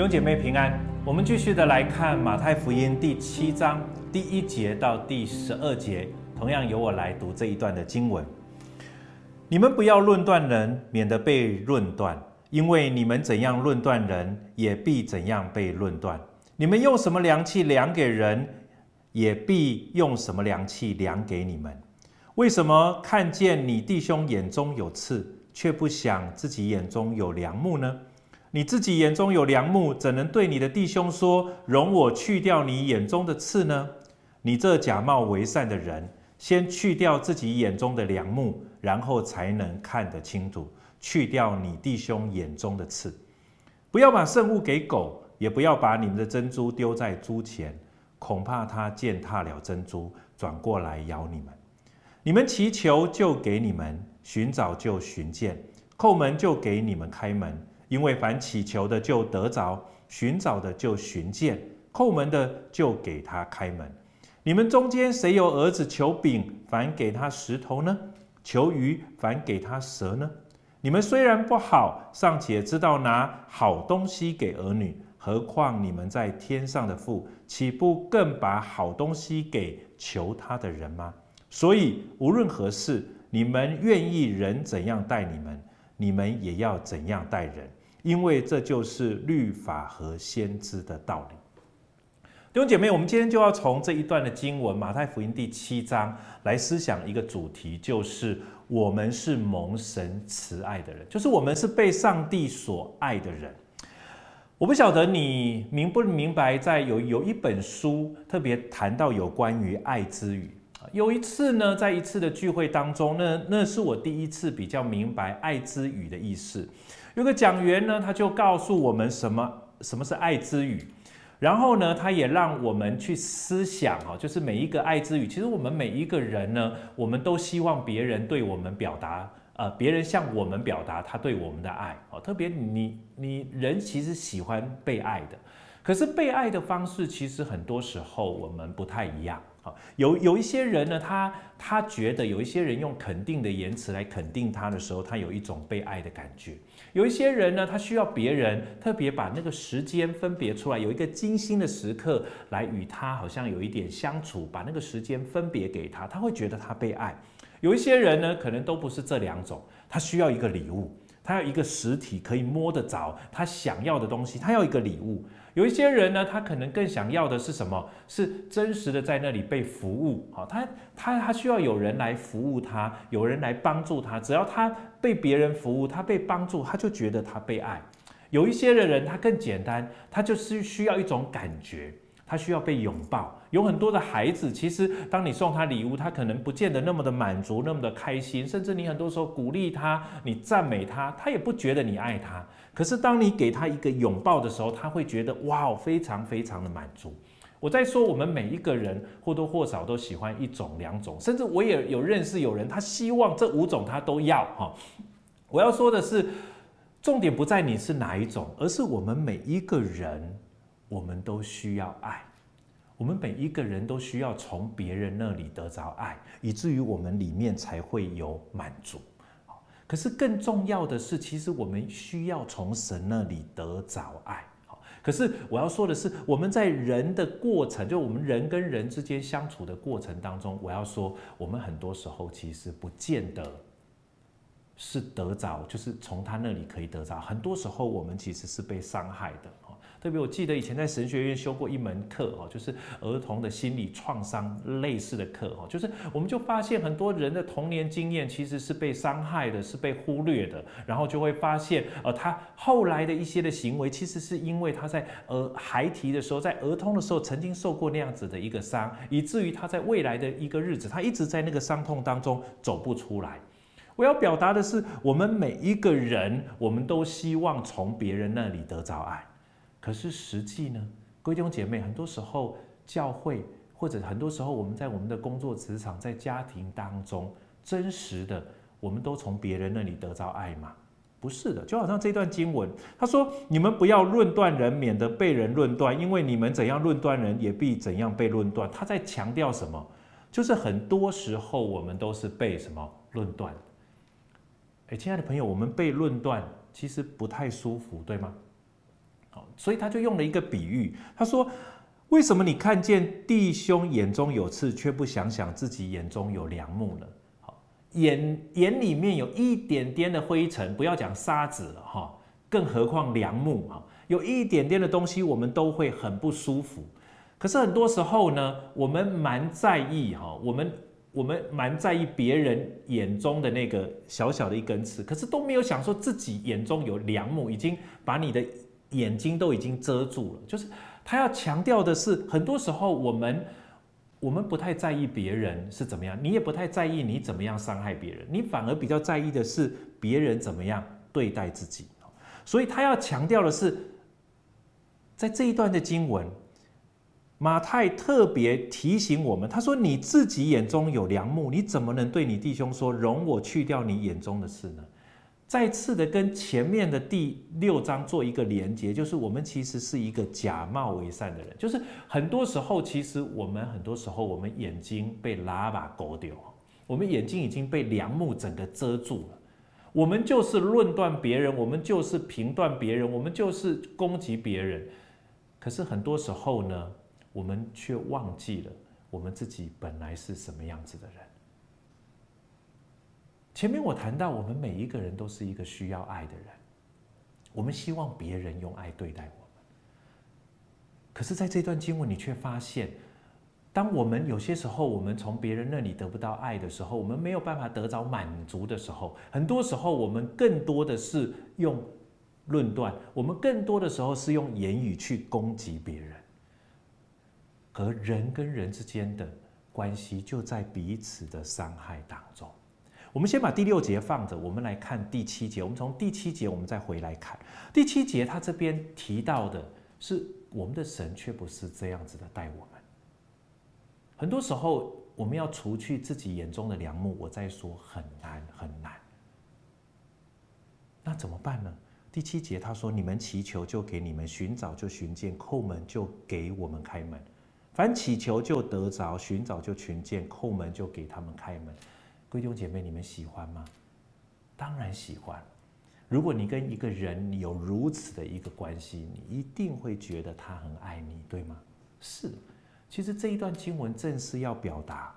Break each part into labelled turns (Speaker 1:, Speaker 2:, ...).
Speaker 1: 弟兄姐妹平安，我们继续的来看马太福音第七章第一节到第十二节，同样由我来读这一段的经文。你们不要论断人，免得被论断，因为你们怎样论断人，也必怎样被论断。你们用什么量器量给人，也必用什么量器量给你们。为什么看见你弟兄眼中有刺，却不想自己眼中有梁木呢？你自己眼中有梁木，怎能对你的弟兄说：“容我去掉你眼中的刺呢？”你这假冒为善的人，先去掉自己眼中的梁木，然后才能看得清楚，去掉你弟兄眼中的刺。不要把圣物给狗，也不要把你们的珍珠丢在猪前，恐怕它践踏了珍珠，转过来咬你们。你们祈求，就给你们；寻找，就寻见；叩门，就给你们开门。因为凡祈求的就得着，寻找的就寻见，叩门的就给他开门。你们中间谁有儿子求饼，反给他石头呢？求鱼，反给他蛇呢？你们虽然不好，尚且知道拿好东西给儿女，何况你们在天上的父，岂不更把好东西给求他的人吗？所以无论何事，你们愿意人怎样待你们，你们也要怎样待人。因为这就是律法和先知的道理。弟兄姐妹，我们今天就要从这一段的经文，马太福音第七章来思想一个主题，就是我们是蒙神慈爱的人，就是我们是被上帝所爱的人。我不晓得你明不明白，在有有一本书特别谈到有关于爱之语。有一次呢，在一次的聚会当中，那那是我第一次比较明白爱之语的意思。有个讲员呢，他就告诉我们什么什么是爱之语，然后呢，他也让我们去思想哦，就是每一个爱之语，其实我们每一个人呢，我们都希望别人对我们表达，呃，别人向我们表达他对我们的爱。哦，特别你你人其实喜欢被爱的，可是被爱的方式其实很多时候我们不太一样。好，有有一些人呢，他他觉得有一些人用肯定的言辞来肯定他的时候，他有一种被爱的感觉。有一些人呢，他需要别人特别把那个时间分别出来，有一个精心的时刻来与他好像有一点相处，把那个时间分别给他，他会觉得他被爱。有一些人呢，可能都不是这两种，他需要一个礼物，他要一个实体可以摸得着他想要的东西，他要一个礼物。有一些人呢，他可能更想要的是什么？是真实的在那里被服务。好，他他他需要有人来服务他，有人来帮助他。只要他被别人服务，他被帮助，他就觉得他被爱。有一些的人，他更简单，他就是需要一种感觉。他需要被拥抱，有很多的孩子，其实当你送他礼物，他可能不见得那么的满足，那么的开心，甚至你很多时候鼓励他，你赞美他，他也不觉得你爱他。可是当你给他一个拥抱的时候，他会觉得哇，非常非常的满足。我在说，我们每一个人或多或少都喜欢一种、两种，甚至我也有认识有人，他希望这五种他都要哈。我要说的是，重点不在你是哪一种，而是我们每一个人。我们都需要爱，我们每一个人都需要从别人那里得着爱，以至于我们里面才会有满足。可是更重要的是，其实我们需要从神那里得着爱。可是我要说的是，我们在人的过程，就我们人跟人之间相处的过程当中，我要说，我们很多时候其实不见得是得着，就是从他那里可以得着。很多时候，我们其实是被伤害的。特别我记得以前在神学院修过一门课哦，就是儿童的心理创伤类似的课哦，就是我们就发现很多人的童年经验其实是被伤害的，是被忽略的，然后就会发现呃他后来的一些的行为，其实是因为他在呃孩提的时候，在儿童的时候曾经受过那样子的一个伤，以至于他在未来的一个日子，他一直在那个伤痛当中走不出来。我要表达的是，我们每一个人，我们都希望从别人那里得到爱。可是实际呢，各位弟兄姐妹，很多时候教会或者很多时候我们在我们的工作职场、在家庭当中，真实的，我们都从别人那里得到爱吗？不是的，就好像这段经文，他说：“你们不要论断人，免得被人论断，因为你们怎样论断人，也必怎样被论断。”他在强调什么？就是很多时候我们都是被什么论断？哎，亲爱的朋友，我们被论断其实不太舒服，对吗？所以他就用了一个比喻，他说：“为什么你看见弟兄眼中有刺，却不想想自己眼中有梁木呢？”好，眼眼里面有一点点的灰尘，不要讲沙子了哈，更何况梁木哈，有一点点的东西，我们都会很不舒服。可是很多时候呢，我们蛮在意哈，我们我们蛮在意别人眼中的那个小小的一根刺，可是都没有想说自己眼中有梁木，已经把你的。眼睛都已经遮住了，就是他要强调的是，很多时候我们我们不太在意别人是怎么样，你也不太在意你怎么样伤害别人，你反而比较在意的是别人怎么样对待自己。所以他要强调的是，在这一段的经文，马太特别提醒我们，他说：“你自己眼中有梁木，你怎么能对你弟兄说，容我去掉你眼中的刺呢？”再次的跟前面的第六章做一个连接，就是我们其实是一个假冒为善的人，就是很多时候，其实我们很多时候，我们眼睛被喇叭勾掉，我们眼睛已经被梁木整个遮住了，我们就是论断别人，我们就是评断别人，我们就是攻击别人，可是很多时候呢，我们却忘记了我们自己本来是什么样子的人。前面我谈到，我们每一个人都是一个需要爱的人，我们希望别人用爱对待我们。可是，在这段经文，你却发现，当我们有些时候，我们从别人那里得不到爱的时候，我们没有办法得着满足的时候，很多时候，我们更多的是用论断，我们更多的时候是用言语去攻击别人。而人跟人之间的关系，就在彼此的伤害当中。我们先把第六节放着，我们来看第七节。我们从第七节，我们再回来看第七节。他这边提到的是我们的神，却不是这样子的待我们。很多时候，我们要除去自己眼中的梁木，我再说很难很难。那怎么办呢？第七节他说：“你们祈求，就给你们；寻找，就寻见；叩门，就给我们开门。凡祈求，就得着；寻找，就寻见；叩门，就给他们开门。”弟兄姐妹，你们喜欢吗？当然喜欢。如果你跟一个人有如此的一个关系，你一定会觉得他很爱你，对吗？是。其实这一段经文正是要表达，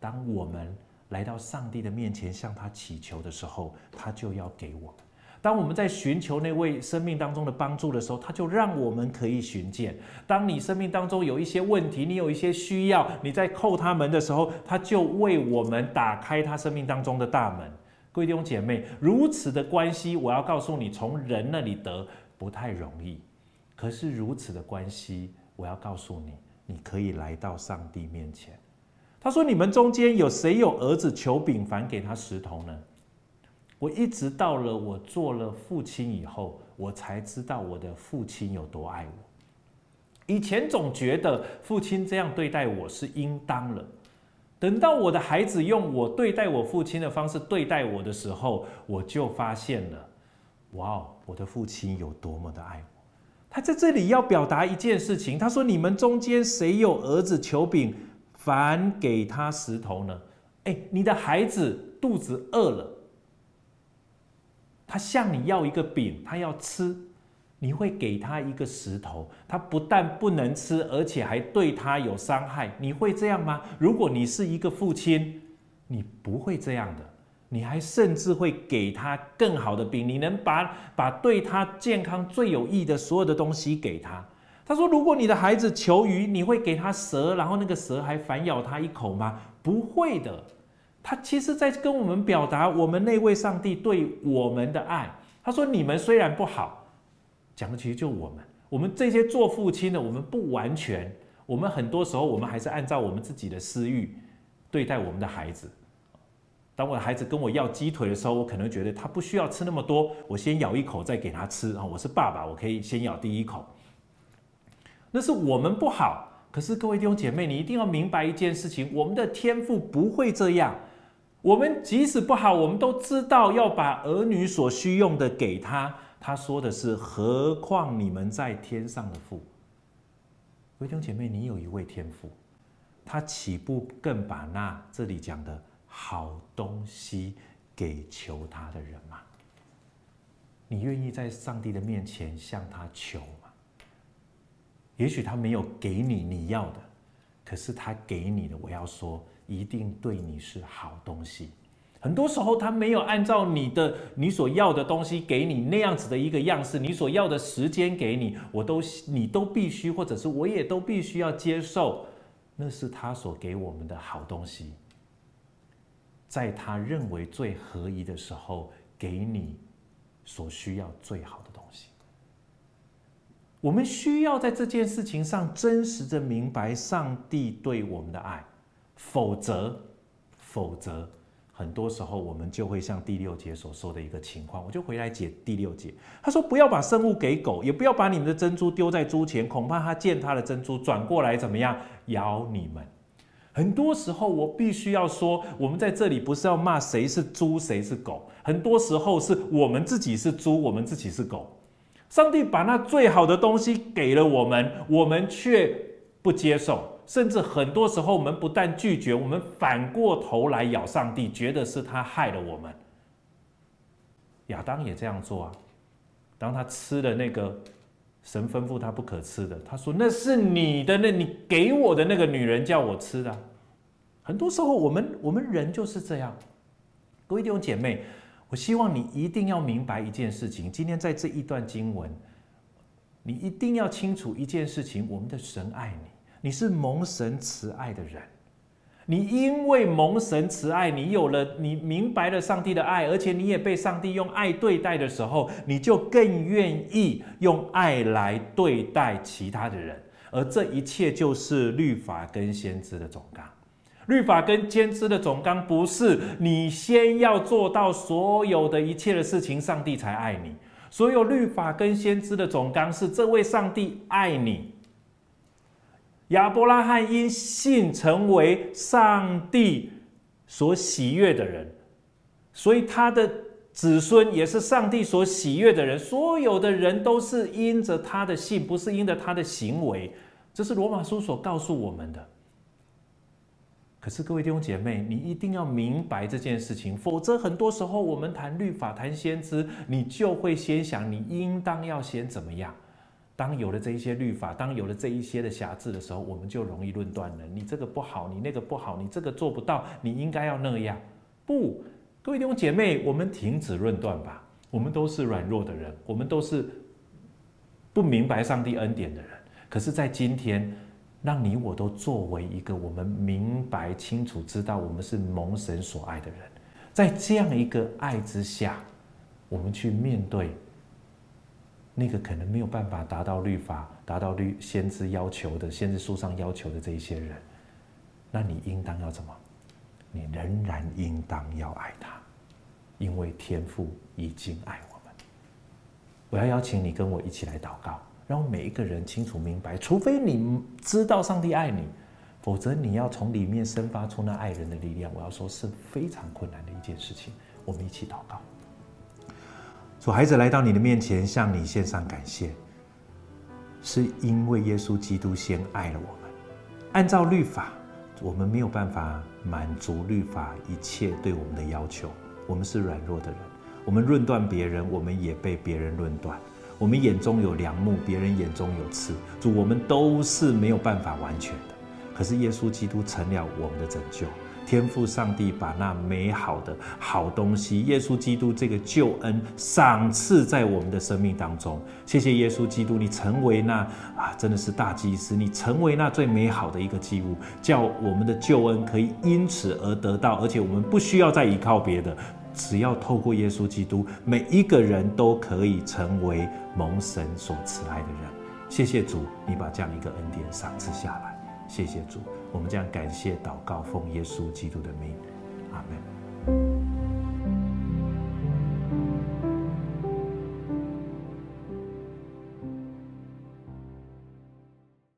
Speaker 1: 当我们来到上帝的面前向他祈求的时候，他就要给我们。当我们在寻求那位生命当中的帮助的时候，他就让我们可以寻见。当你生命当中有一些问题，你有一些需要，你在叩他门的时候，他就为我们打开他生命当中的大门。各位弟兄姐妹，如此的关系，我要告诉你，从人那里得不太容易。可是如此的关系，我要告诉你，你可以来到上帝面前。他说：“你们中间有谁有儿子求饼，反给他石头呢？”我一直到了我做了父亲以后，我才知道我的父亲有多爱我。以前总觉得父亲这样对待我是应当了，等到我的孩子用我对待我父亲的方式对待我的时候，我就发现了，哇哦，我的父亲有多么的爱我。他在这里要表达一件事情，他说：“你们中间谁有儿子求饼，反给他石头呢？”哎，你的孩子肚子饿了。他向你要一个饼，他要吃，你会给他一个石头。他不但不能吃，而且还对他有伤害。你会这样吗？如果你是一个父亲，你不会这样的。你还甚至会给他更好的饼。你能把把对他健康最有益的所有的东西给他。他说：“如果你的孩子求鱼，你会给他蛇，然后那个蛇还反咬他一口吗？不会的。”他其实在跟我们表达我们那位上帝对我们的爱。他说：“你们虽然不好，讲的其实就我们，我们这些做父亲的，我们不完全，我们很多时候我们还是按照我们自己的私欲对待我们的孩子。当我的孩子跟我要鸡腿的时候，我可能觉得他不需要吃那么多，我先咬一口再给他吃啊。我是爸爸，我可以先咬第一口。那是我们不好，可是各位弟兄姐妹，你一定要明白一件事情：我们的天赋不会这样。”我们即使不好，我们都知道要把儿女所需用的给他。他说的是：“何况你们在天上的父，弟兄姐妹，你有一位天父，他岂不更把那这里讲的好东西给求他的人吗？你愿意在上帝的面前向他求吗？也许他没有给你你要的，可是他给你的，我要说，一定对你是好东西。很多时候，他没有按照你的你所要的东西给你那样子的一个样式，你所要的时间给你，我都你都必须，或者是我也都必须要接受，那是他所给我们的好东西，在他认为最合宜的时候，给你所需要最好的东西。我们需要在这件事情上真实的明白上帝对我们的爱，否则，否则。很多时候，我们就会像第六节所说的一个情况，我就回来解第六节。他说：“不要把生物给狗，也不要把你们的珍珠丢在猪前，恐怕它见它的珍珠转过来怎么样咬你们。”很多时候，我必须要说，我们在这里不是要骂谁是猪谁是狗，很多时候是我们自己是猪，我们自己是狗。上帝把那最好的东西给了我们，我们却不接受。甚至很多时候，我们不但拒绝，我们反过头来咬上帝，觉得是他害了我们。亚当也这样做啊。当他吃了那个神吩咐他不可吃的，他说：“那是你的，那你给我的那个女人叫我吃的。”很多时候，我们我们人就是这样。各位弟兄姐妹，我希望你一定要明白一件事情。今天在这一段经文，你一定要清楚一件事情：我们的神爱你。你是蒙神慈爱的人，你因为蒙神慈爱，你有了，你明白了上帝的爱，而且你也被上帝用爱对待的时候，你就更愿意用爱来对待其他的人，而这一切就是律法跟先知的总纲。律法跟先知的总纲不是你先要做到所有的一切的事情，上帝才爱你。所有律法跟先知的总纲是这位上帝爱你。亚伯拉罕因信成为上帝所喜悦的人，所以他的子孙也是上帝所喜悦的人。所有的人都是因着他的信，不是因着他的行为。这是罗马书所告诉我们的。可是各位弟兄姐妹，你一定要明白这件事情，否则很多时候我们谈律法、谈先知，你就会先想你应当要先怎么样。当有了这一些律法，当有了这一些的瑕疵的时候，我们就容易论断了。你这个不好，你那个不好，你这个做不到，你应该要那样。不，各位弟兄姐妹，我们停止论断吧。我们都是软弱的人，我们都是不明白上帝恩典的人。可是，在今天，让你我都作为一个我们明白清楚知道我们是蒙神所爱的人，在这样一个爱之下，我们去面对。那个可能没有办法达到律法、达到律先知要求的、先知书上要求的这一些人，那你应当要怎么？你仍然应当要爱他，因为天父已经爱我们。我要邀请你跟我一起来祷告，让每一个人清楚明白，除非你知道上帝爱你，否则你要从里面生发出那爱人的力量，我要说是非常困难的一件事情。我们一起祷告。主孩子来到你的面前，向你献上感谢，是因为耶稣基督先爱了我们。按照律法，我们没有办法满足律法一切对我们的要求。我们是软弱的人，我们论断别人，我们也被别人论断。我们眼中有梁木，别人眼中有刺。主，我们都是没有办法完全的。可是耶稣基督成了我们的拯救。天赋上帝把那美好的好东西，耶稣基督这个救恩赏赐在我们的生命当中。谢谢耶稣基督，你成为那啊，真的是大祭司，你成为那最美好的一个祭物，叫我们的救恩可以因此而得到，而且我们不需要再依靠别的，只要透过耶稣基督，每一个人都可以成为蒙神所慈爱的人。谢谢主，你把这样一个恩典赏赐下来。谢谢主。我们将感谢祷告，奉耶稣基督的名，阿门。